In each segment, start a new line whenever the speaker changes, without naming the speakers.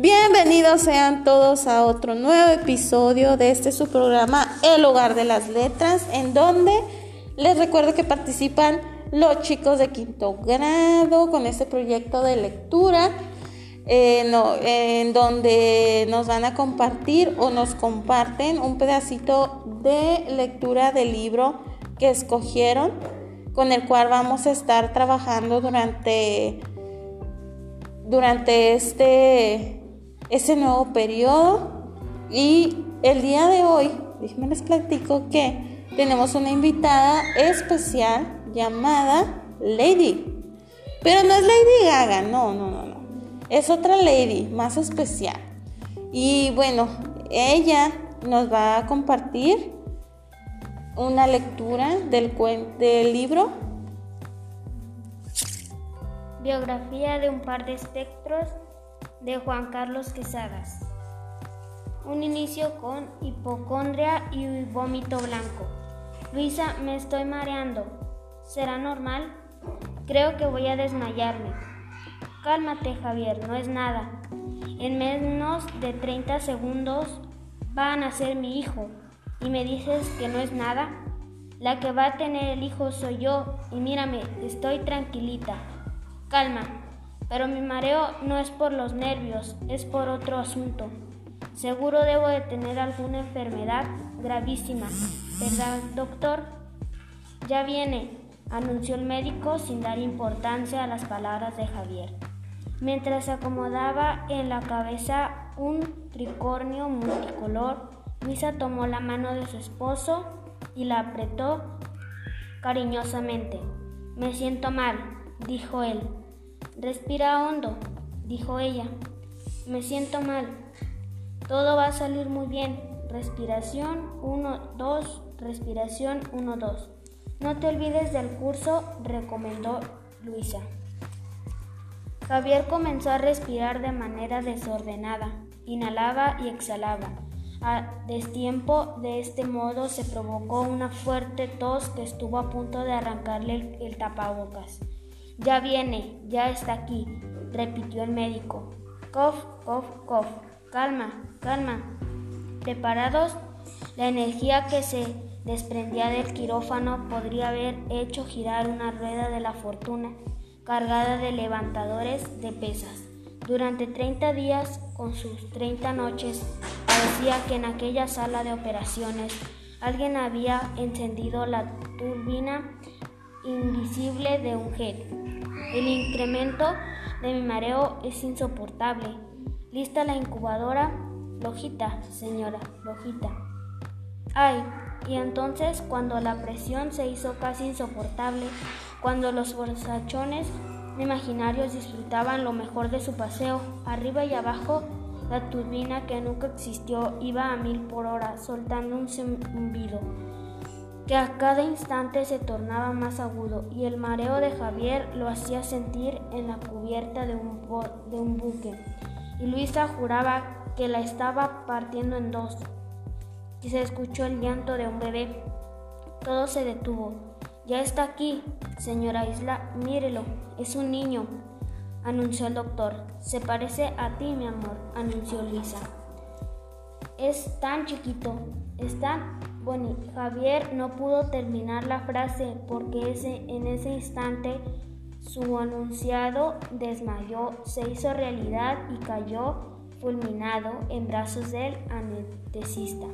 Bienvenidos sean todos a otro nuevo episodio de este su programa El Hogar de las Letras, en donde les recuerdo que participan los chicos de quinto grado con este proyecto de lectura, eh, en donde nos van a compartir o nos comparten un pedacito de lectura del libro que escogieron, con el cual vamos a estar trabajando durante, durante este ese nuevo periodo. Y el día de hoy, déjenme les platico que tenemos una invitada especial llamada Lady. Pero no es Lady Gaga, no, no, no, no. Es otra Lady más especial. Y bueno, ella nos va a compartir una lectura del, del libro.
Biografía de un par de espectros de Juan Carlos Quesadas. Un inicio con hipocondria y vómito blanco. Luisa, me estoy mareando. ¿Será normal? Creo que voy a desmayarme. Cálmate, Javier, no es nada. En menos de 30 segundos va a nacer mi hijo. ¿Y me dices que no es nada? La que va a tener el hijo soy yo y mírame, estoy tranquilita. Calma, pero mi mareo no es por los nervios, es por otro asunto. Seguro debo de tener alguna enfermedad gravísima, ¿verdad, doctor? Ya viene, anunció el médico sin dar importancia a las palabras de Javier. Mientras se acomodaba en la cabeza un tricornio multicolor, Luisa tomó la mano de su esposo y la apretó cariñosamente. Me siento mal, dijo él. Respira hondo, dijo ella. Me siento mal. Todo va a salir muy bien. Respiración 1, 2, respiración 1, 2. No te olvides del curso, recomendó Luisa. Javier comenzó a respirar de manera desordenada. Inhalaba y exhalaba. A destiempo, de este modo se provocó una fuerte tos que estuvo a punto de arrancarle el, el tapabocas. Ya viene, ya está aquí, repitió el médico. Cof, cof, cof. Calma, calma. ¿Preparados? La energía que se desprendía del quirófano podría haber hecho girar una rueda de la fortuna cargada de levantadores de pesas. Durante 30 días, con sus 30 noches, parecía que en aquella sala de operaciones alguien había encendido la turbina invisible de un jet. El incremento de mi mareo es insoportable. Lista la incubadora. Lojita, señora, lojita. Ay, y entonces cuando la presión se hizo casi insoportable, cuando los borsachones imaginarios disfrutaban lo mejor de su paseo, arriba y abajo, la turbina que nunca existió iba a mil por hora, soltando un zumbido que a cada instante se tornaba más agudo y el mareo de Javier lo hacía sentir en la cubierta de un, de un buque. Y Luisa juraba que la estaba partiendo en dos. Y se escuchó el llanto de un bebé. Todo se detuvo. Ya está aquí, señora Isla, mírelo, es un niño, anunció el doctor. Se parece a ti, mi amor, anunció Luisa. Es tan chiquito, es tan bueno, Javier no pudo terminar la frase porque ese, en ese instante su anunciado desmayó, se hizo realidad y cayó fulminado en brazos del anestesista.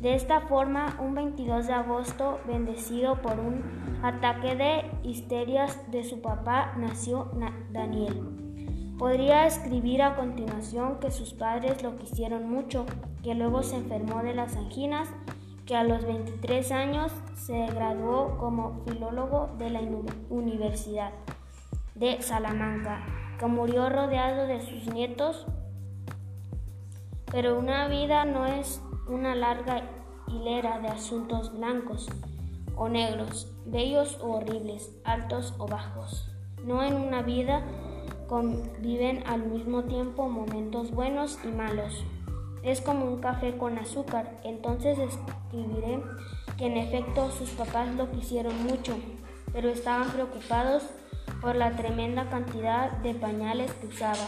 De esta forma, un 22 de agosto, bendecido por un ataque de histerias de su papá, nació Daniel. Podría escribir a continuación que sus padres lo quisieron mucho, que luego se enfermó de las anginas que a los 23 años se graduó como filólogo de la Universidad de Salamanca, que murió rodeado de sus nietos, pero una vida no es una larga hilera de asuntos blancos o negros, bellos o horribles, altos o bajos. No en una vida conviven al mismo tiempo momentos buenos y malos, es como un café con azúcar. Entonces escribiré que en efecto sus papás lo quisieron mucho, pero estaban preocupados por la tremenda cantidad de pañales que usaba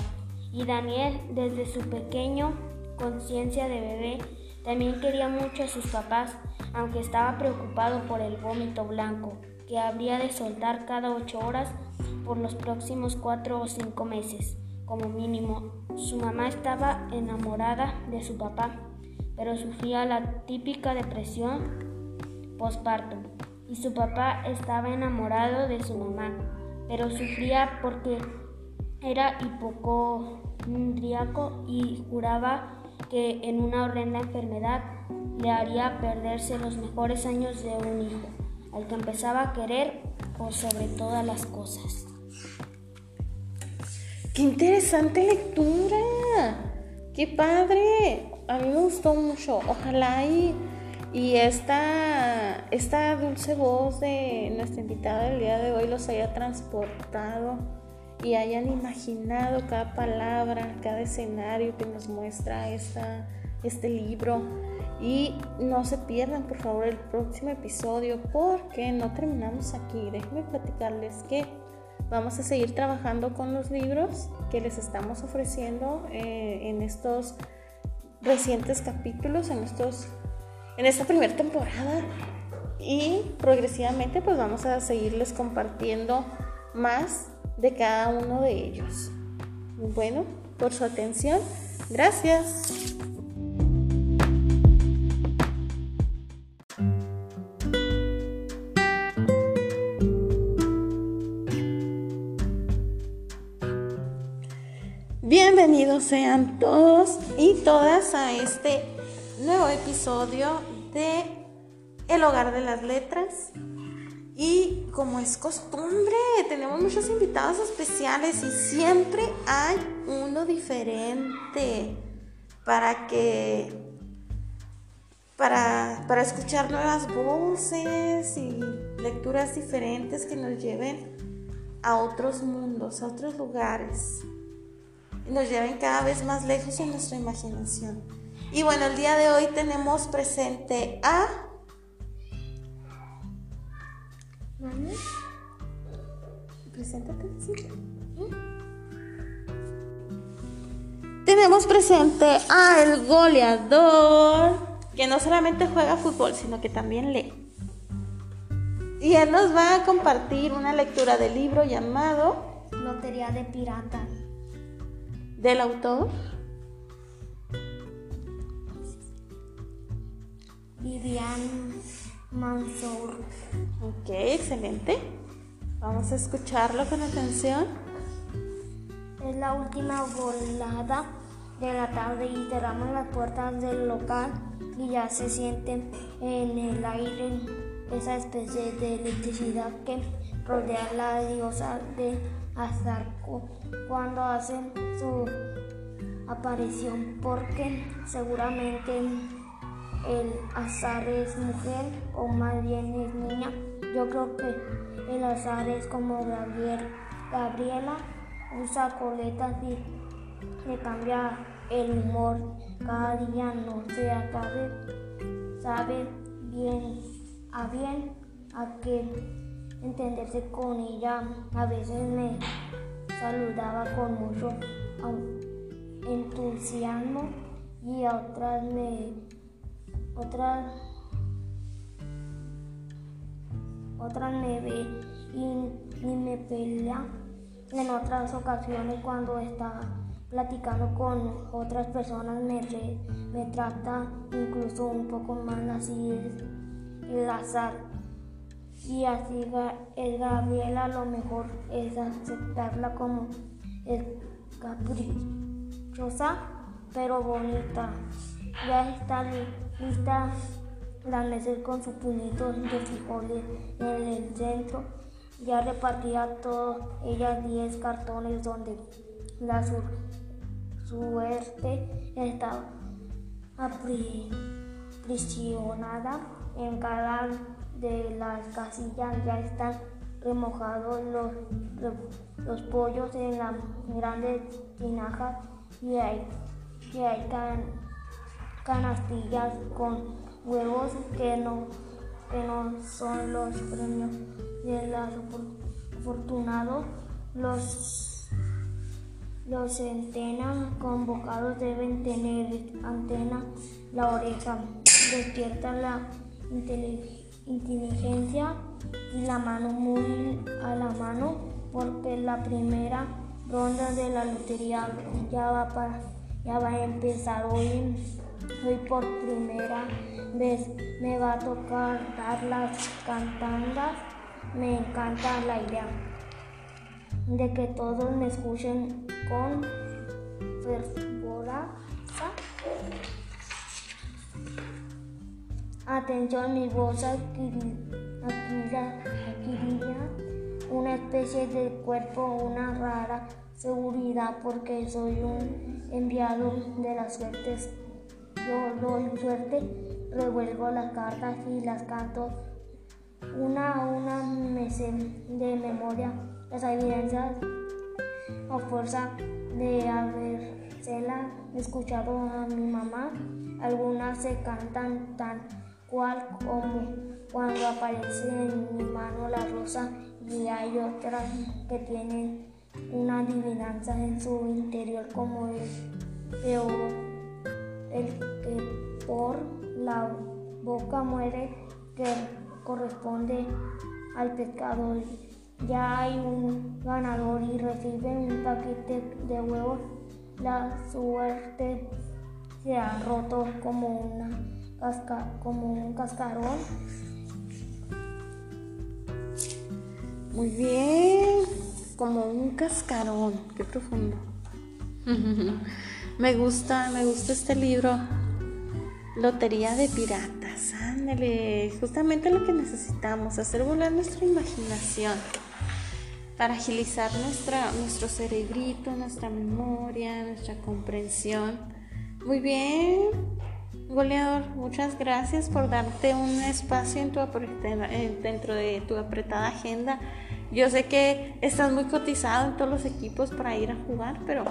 Y Daniel, desde su pequeño conciencia de bebé, también quería mucho a sus papás, aunque estaba preocupado por el vómito blanco, que habría de soltar cada ocho horas por los próximos cuatro o cinco meses, como mínimo. Su mamá estaba enamorada de su papá, pero sufría la típica depresión postparto. Y su papá estaba enamorado de su mamá, pero sufría porque era hipocondriaco y juraba que en una horrenda enfermedad le haría perderse los mejores años de un hijo, al que empezaba a querer por sobre todas las cosas.
¡Qué interesante lectura! ¡Qué padre! A mí me gustó mucho. Ojalá y, y esta, esta dulce voz de nuestra invitada del día de hoy los haya transportado y hayan imaginado cada palabra, cada escenario que nos muestra esta, este libro. Y no se pierdan, por favor, el próximo episodio porque no terminamos aquí. Déjenme platicarles que Vamos a seguir trabajando con los libros que les estamos ofreciendo eh, en estos recientes capítulos, en, estos, en esta primera temporada. Y progresivamente pues vamos a seguirles compartiendo más de cada uno de ellos. Bueno, por su atención, gracias. Bienvenidos sean todos y todas a este nuevo episodio de El Hogar de las Letras. Y como es costumbre, tenemos muchos invitados especiales y siempre hay uno diferente para que para, para escuchar nuevas voces y lecturas diferentes que nos lleven a otros mundos, a otros lugares nos lleven cada vez más lejos en nuestra imaginación. Y bueno, el día de hoy tenemos presente a... Preséntate, Tenemos presente a el goleador, que no solamente juega fútbol, sino que también lee. Y él nos va a compartir una lectura del libro llamado
Lotería de Pirata
del autor.
Vivian Mansour.
Ok, excelente. Vamos a escucharlo con atención.
Es la última volada de la tarde y cerramos las puertas del local y ya se siente en el aire esa especie de electricidad que rodea la diosa de Azarco cuando hacen su aparición porque seguramente el azar es mujer o más bien es niña. Yo creo que el azar es como Gabriel. Gabriela usa coletas y le cambia el humor cada día, no se acabe, sabe bien a bien a qué entenderse con ella. A veces me saludaba con mucho entusiasmo y a otras me otras otras me ve y, me pelea en otras ocasiones cuando está platicando con otras personas me, me trata incluso un poco mal así es el azar y así el Gabriela lo mejor es aceptarla como es caprichosa pero bonita. Ya está lista la mesa con sus puñitos de frijoles en el centro. Ya repartía todos ella 10 cartones donde la suerte estaba aprisionada en cada de las casillas ya están remojados los, los, pollos en las grandes tinajas y hay, hay canastillas con huevos que no, que no son los premios de los afortunados. Los, Los centena convocados deben tener antena la oreja, despierta la inteligencia y la mano muy a la mano porque la primera ronda de la lotería ya va, para, ya va a empezar hoy. Hoy por primera vez me va a tocar dar las cantandas. Me encanta la idea de que todos me escuchen con fervorosa atención. Mi voz adquirida una especie de cuerpo, una rara seguridad porque soy un enviado de las suertes. Yo doy suerte, revuelvo las cartas y las canto una a una me de memoria las evidencias o fuerza de haberla escuchado a mi mamá. Algunas se cantan tan cual como cuando aparece en mi mano la rosa y hay otras que tienen una adivinanza en su interior como el peor, el que por la boca muere, que corresponde al pecado. Ya hay un ganador y recibe un paquete de huevos. La suerte se ha roto como, una casca, como un cascarón.
Muy bien, como un cascarón, qué profundo. me gusta, me gusta este libro. Lotería de piratas, ándale, justamente lo que necesitamos, hacer volar nuestra imaginación para agilizar nuestra, nuestro cerebrito, nuestra memoria, nuestra comprensión. Muy bien, goleador, muchas gracias por darte un espacio en tu dentro de tu apretada agenda. Yo sé que estás muy cotizado en todos los equipos para ir a jugar, pero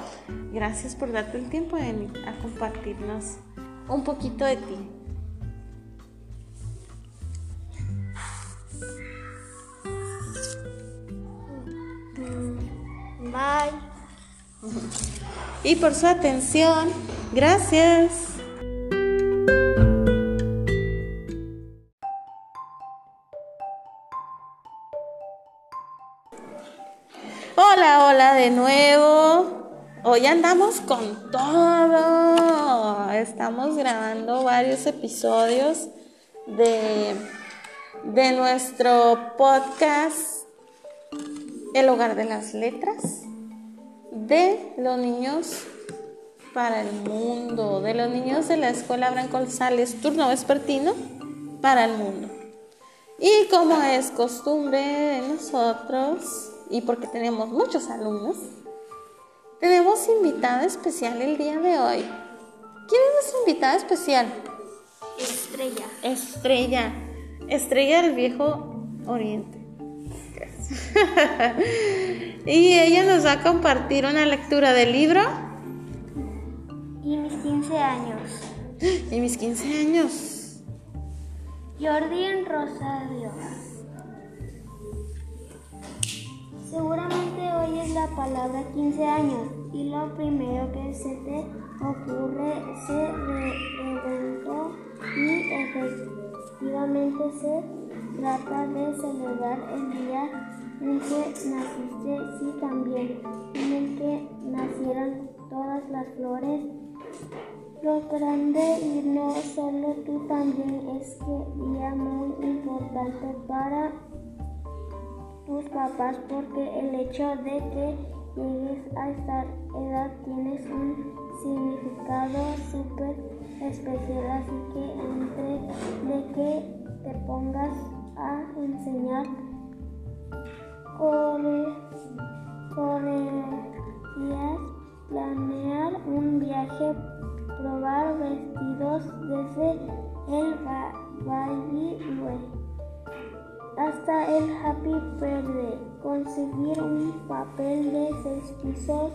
gracias por darte el tiempo de a compartirnos un poquito de ti. Y por su atención, gracias. De nuevo. Hoy andamos con todo. Estamos grabando varios episodios de, de nuestro podcast El hogar de las letras de los niños para el mundo, de los niños de la escuela Branco Sales, turno vespertino para el mundo. Y como es costumbre de nosotros, y porque tenemos muchos alumnos, tenemos invitada especial el día de hoy. ¿Quién es nuestra invitada especial?
Estrella.
Estrella. Estrella del viejo oriente. y ella nos va a compartir una lectura del libro.
Y mis 15 años.
Y mis 15 años.
Jordi en Rosario. Seguramente oyes la palabra 15 años y lo primero que se te ocurre se reventó y efectivamente se trata de celebrar el día en que naciste, sí también, en el que nacieran todas las flores. Lo grande y no solo tú también es que día muy importante para tus papás porque el hecho de que llegues a esta edad tienes un significado súper especial así que entre de que te pongas a enseñar Correrías planear un viaje, probar vestidos desde el Valle hasta el Happy Birthday, conseguir un papel de seis pisos,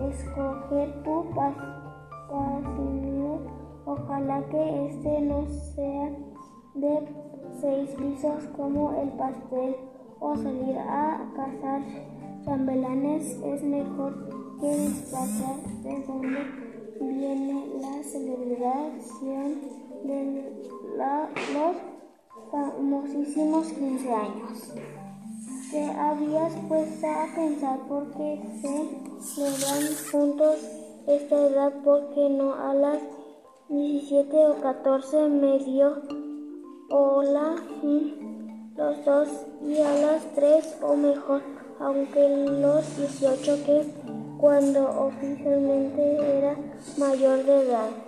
escoger tu pasillo, ojalá que este no sea de seis pisos como el pastel o salir a cazar chambelanes. Es mejor que destacar de dónde viene la celebración de los famosísimos 15 años. Te habías puesto a pensar por qué se celebran juntos esta edad, porque no a las 17 o 14 medio o la los dos y a las 3 o mejor, aunque los 18 que cuando oficialmente era mayor de edad.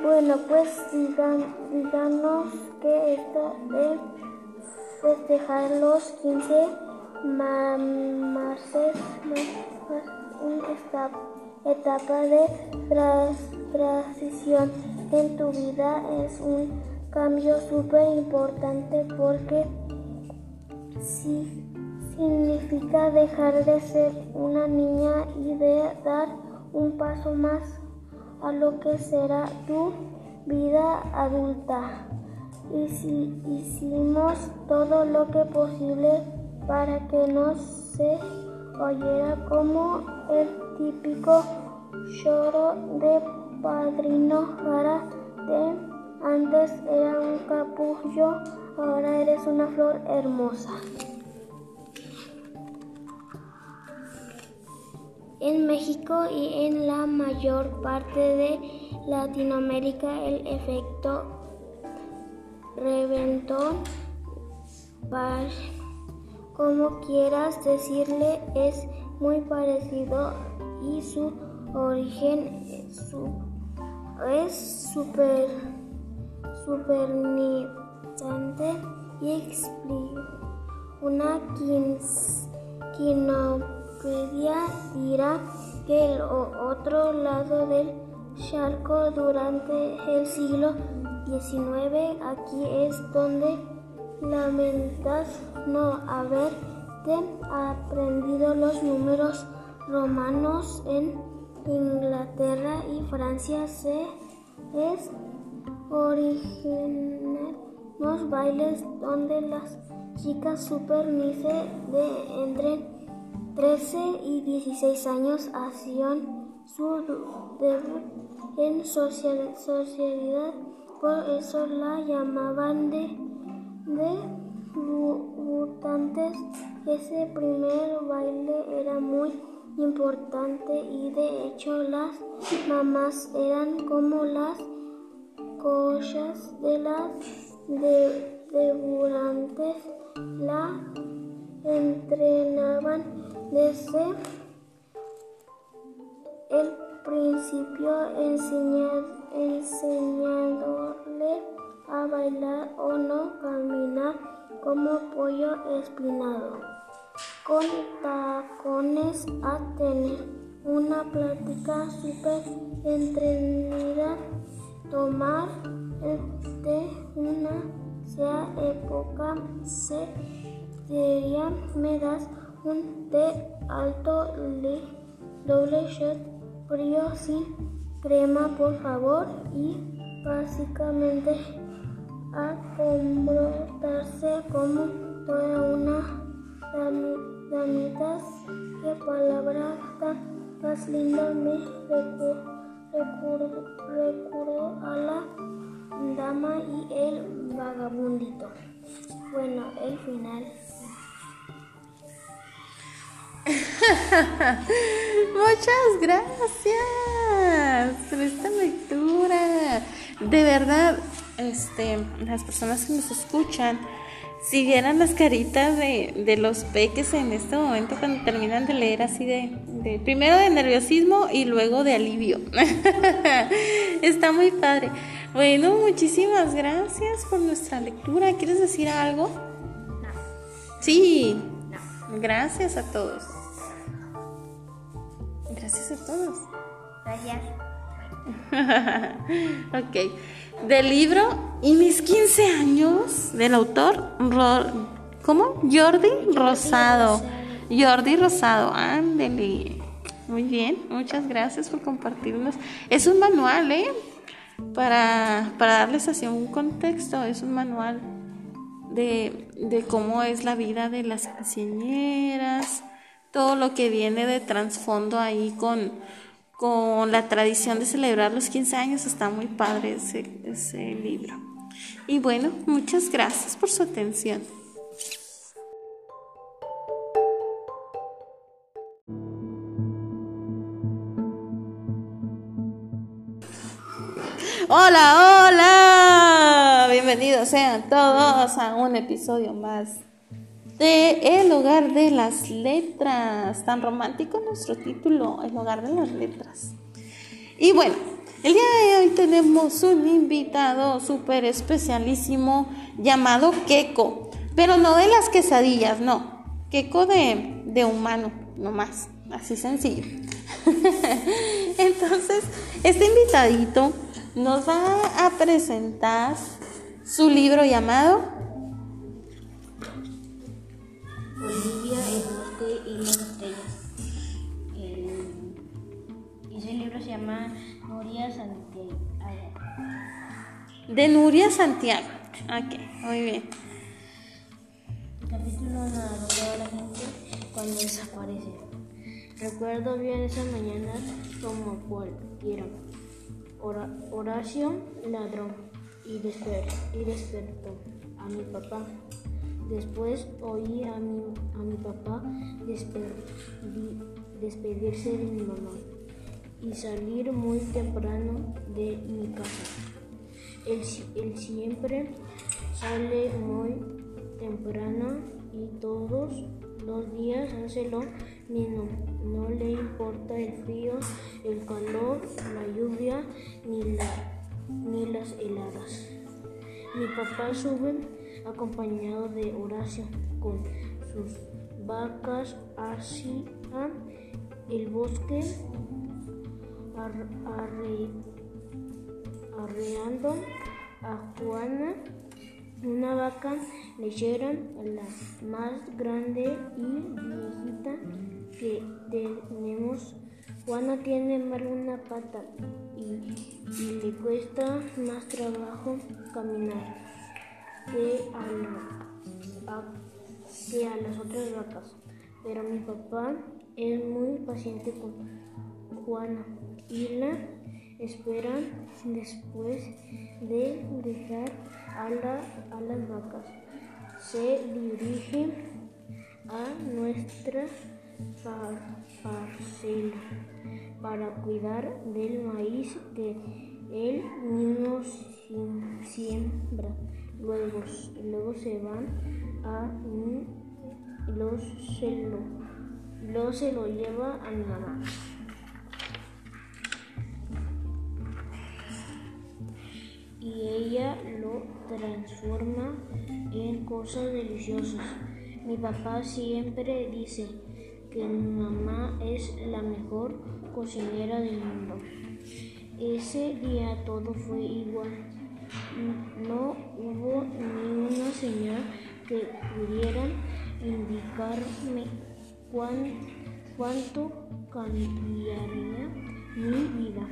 Bueno, pues digan, díganos que esto de festejar los 15 marces una etapa de transición en tu vida. Es un cambio súper importante porque si significa dejar de ser una niña y de dar un paso más a lo que será tu vida adulta. Y si hicimos todo lo que posible para que no se oyera como el típico lloro de padrino para de antes era un capullo, ahora eres una flor hermosa. En México y en la mayor parte de Latinoamérica el efecto reventón, como quieras decirle, es muy parecido y su origen es súper supernitante y explica una quinopedia dirá que el otro lado del charco durante el siglo XIX aquí es donde lamentas no haberte aprendido los números romanos en Inglaterra y Francia. Se es originan los bailes donde las chicas super de entre 13 y 16 años hacían su debut en sociedad, por eso la llamaban de, debutantes. Ese primer baile era muy importante y de hecho las mamás eran como las cosas de las de, debutantes la entrenaban desde el principio enseñándole a bailar o no caminar como pollo espinado, con tacones a tener una plática súper entretenida tomar de una sea época se diría me das un té alto doble shot frío sin crema por favor y básicamente a comportarse como toda una damitas qué palabra tan más linda me recuerda a la dama y el vagabundito. Bueno, el final.
Muchas gracias por esta lectura. De verdad, este, las personas que nos escuchan si vieran las caritas de, los peques en este momento cuando terminan de leer así de, primero de nerviosismo y luego de alivio. Está muy padre. Bueno, muchísimas gracias por nuestra lectura. ¿Quieres decir algo?
No.
Sí. Gracias a todos. Gracias a todos.
Gracias.
ok del libro Y mis 15 años del autor ¿cómo? Jordi Rosado. Jordi Rosado, ándele. Muy bien, muchas gracias por compartirnos. Es un manual, ¿eh? Para, para darles así un contexto, es un manual de, de cómo es la vida de las quinceañeras, todo lo que viene de trasfondo ahí con, con la tradición de celebrar los 15 años. Está muy padre ese, ese libro. Y bueno, muchas gracias por su atención. Hola, hola. Bienvenidos sean todos a un episodio más de El hogar de las letras. Tan romántico nuestro título, El hogar de las letras. Y bueno, el día de hoy tenemos un invitado súper especialísimo llamado Keko, pero no de las quesadillas, no. Keko de, de humano, nomás, así sencillo. Entonces, este invitadito nos va a presentar su libro llamado
Olivia, el bosque y las estrellas. ese libro se llama Nuria Santiago.
De Nuria Santiago. Ok, muy bien.
capítulo narrador de la gente cuando desaparece. Recuerdo bien esa mañana como cualquiera. Horacio ladró y, despertó a mi papá. Después oí a mi, a mi papá despedirse de mi mamá y salir muy temprano de mi casa. Él, siempre sale muy temprano y todos los días hace No le importa el frío, el calor, la lluvia ni, ni las heladas. Mi papá sube acompañado de Horacio con sus vacas hacia el bosque arreando a Juana una vaca lechera, la más grande y viejita que tenemos. Juana tiene mal una pata y, le cuesta más trabajo caminar que a, que a las otras vacas. Pero mi papá es muy paciente con Juana y la espera después de dejar a, a las vacas. Se dirige a nuestra parcela para cuidar del maíz que él mismo siembra. Luego, luego se van a los se lo, luego se lo lleva a mi mamá. Y ella lo transforma en cosas deliciosas. Mi papá siempre dice que mi mamá es la mejor cocinera del mundo. Ese día todo fue igual. No hubo ni una señal que pudiera indicarme cuánto cambiaría mi vida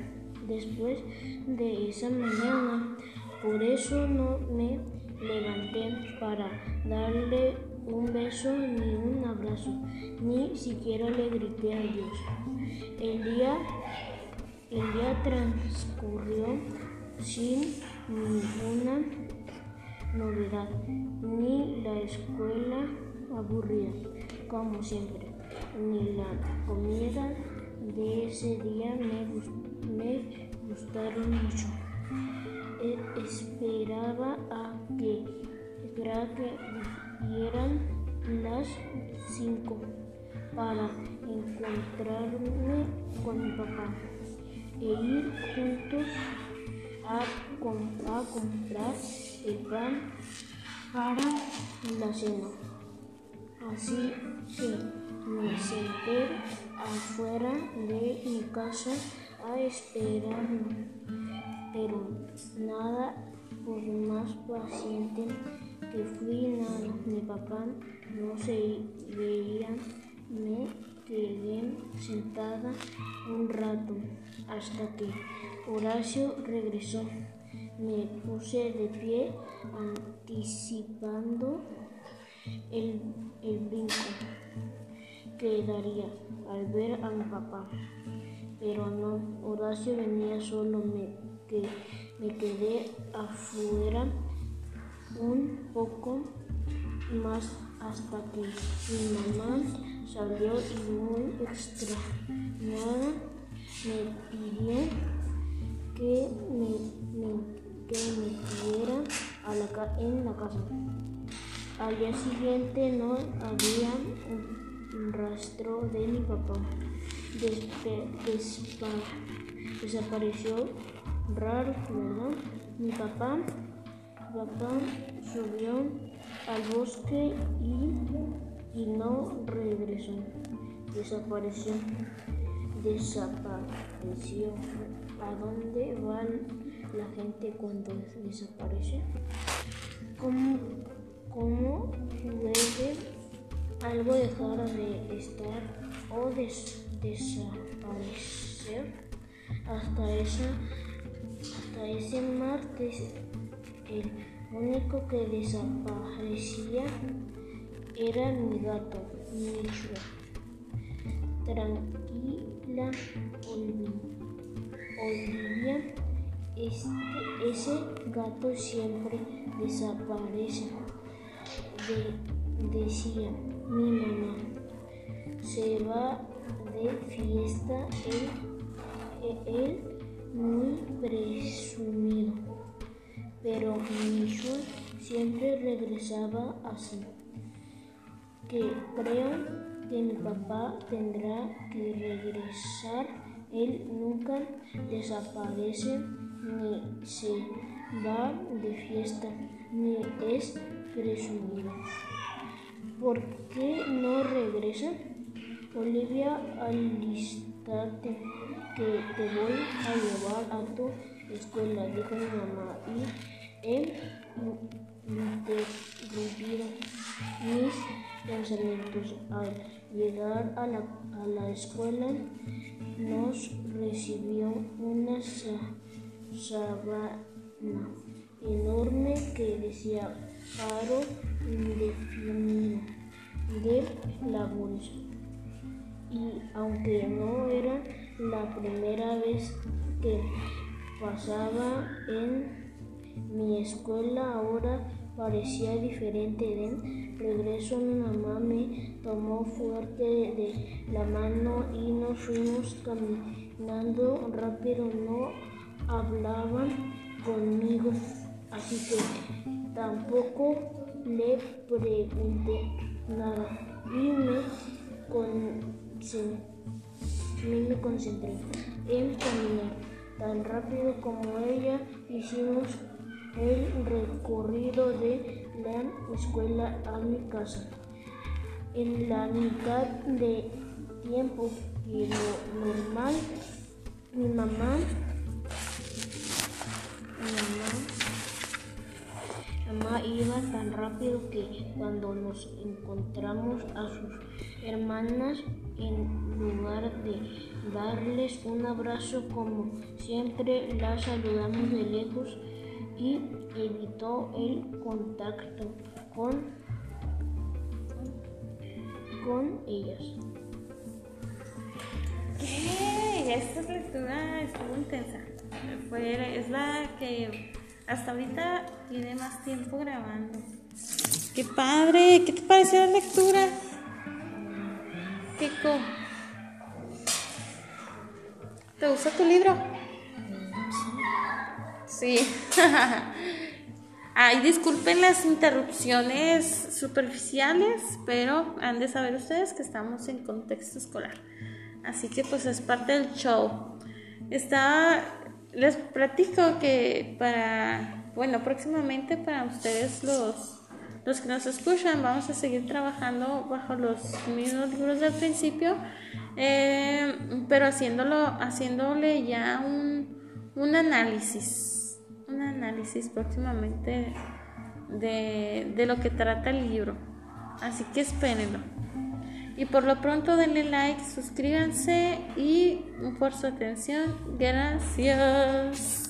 después de esa mañana. Por eso no me levanté para darle un beso ni un abrazo, ni siquiera le grité a Dios. El día, el día transcurrió sin ninguna novedad, ni la escuela aburrida, como siempre, ni la comida de ese día me, me gustaron mucho. E, esperaba a que, esperaba que eran las cinco para encontrarme con mi papá e ir juntos a, comprar el pan para la cena. Así que me senté afuera de mi casa a esperarlo, pero nada por más paciente que fui nada, mi papá no se veía, me quedé sentada un rato hasta que Horacio regresó. Me puse de pie anticipando el, el brinco quedaría al ver a mi papá. Pero no, Horacio venía solo, me, que, me quedé afuera un poco más hasta que mi mamá salió y muy extrañada me pidió que me, metiera a la, en la casa. Al día siguiente no había un rastro de mi papá. desapareció raro, ¿verdad? Mi papá, papá subió al bosque y, y no regresó. Desapareció. Desapareció. ¿A dónde va la gente cuando desaparece? ¿Cómo, cómo puede algo dejar de estar o desaparecer? Hasta, esa, hasta ese martes, el único que desaparecía era mi gato, Micho. Tranquila, Olivia, este, ese gato siempre desaparece, decía mi mamá. Se va de fiesta él, él muy presumido, pero Michu siempre regresaba así. Que creo que mi papá tendrá que regresar él nunca desaparece ni se va de fiesta ni es presumido. ¿Por qué no regresa? Olivia, alistate que te voy a llevar a tu escuela, dijo mi mamá. Y he interrumpido mis pensamientos al llegar a la, a la escuela nos recibió una sabana enorme que decía paro indefinido de labores. Y aunque no era la primera vez que pasaba en mi escuela, ahora parecía diferente. De regreso mi mamá me tomó fuerte de la mano y nos fuimos caminando rápido. No hablaban conmigo, así que tampoco le pregunté nada y me, me concentré en caminar tan rápido como ella. Hicimos el recorrido de la escuela a mi casa. En la mitad de tiempo y lo normal, mi mamá, mi mamá, iba tan rápido que cuando nos encontramos a sus hermanas, en lugar de darles un abrazo como siempre, las saludamos de lejos y evitó el contacto con, con ellas.
¿Qué? Esta lectura estuvo intensa. Es la que hasta ahorita tiene más tiempo grabando. ¡Qué padre! ¿Qué te pareció la lectura? ¿Qué ¿Te gusta tu libro? Sí. Ay, disculpen las interrupciones superficiales, pero han de saber ustedes que estamos en contexto escolar. Así que pues es parte del show. Está, les platico que para, bueno, próximamente para ustedes los, los que nos escuchan, vamos a seguir trabajando bajo los mismos libros del principio, eh, pero haciéndolo, haciéndole ya un, un análisis un análisis próximamente de, de, lo que trata el libro. Así que espérenlo. Y por lo pronto denle like, suscríbanse y por su atención, gracias.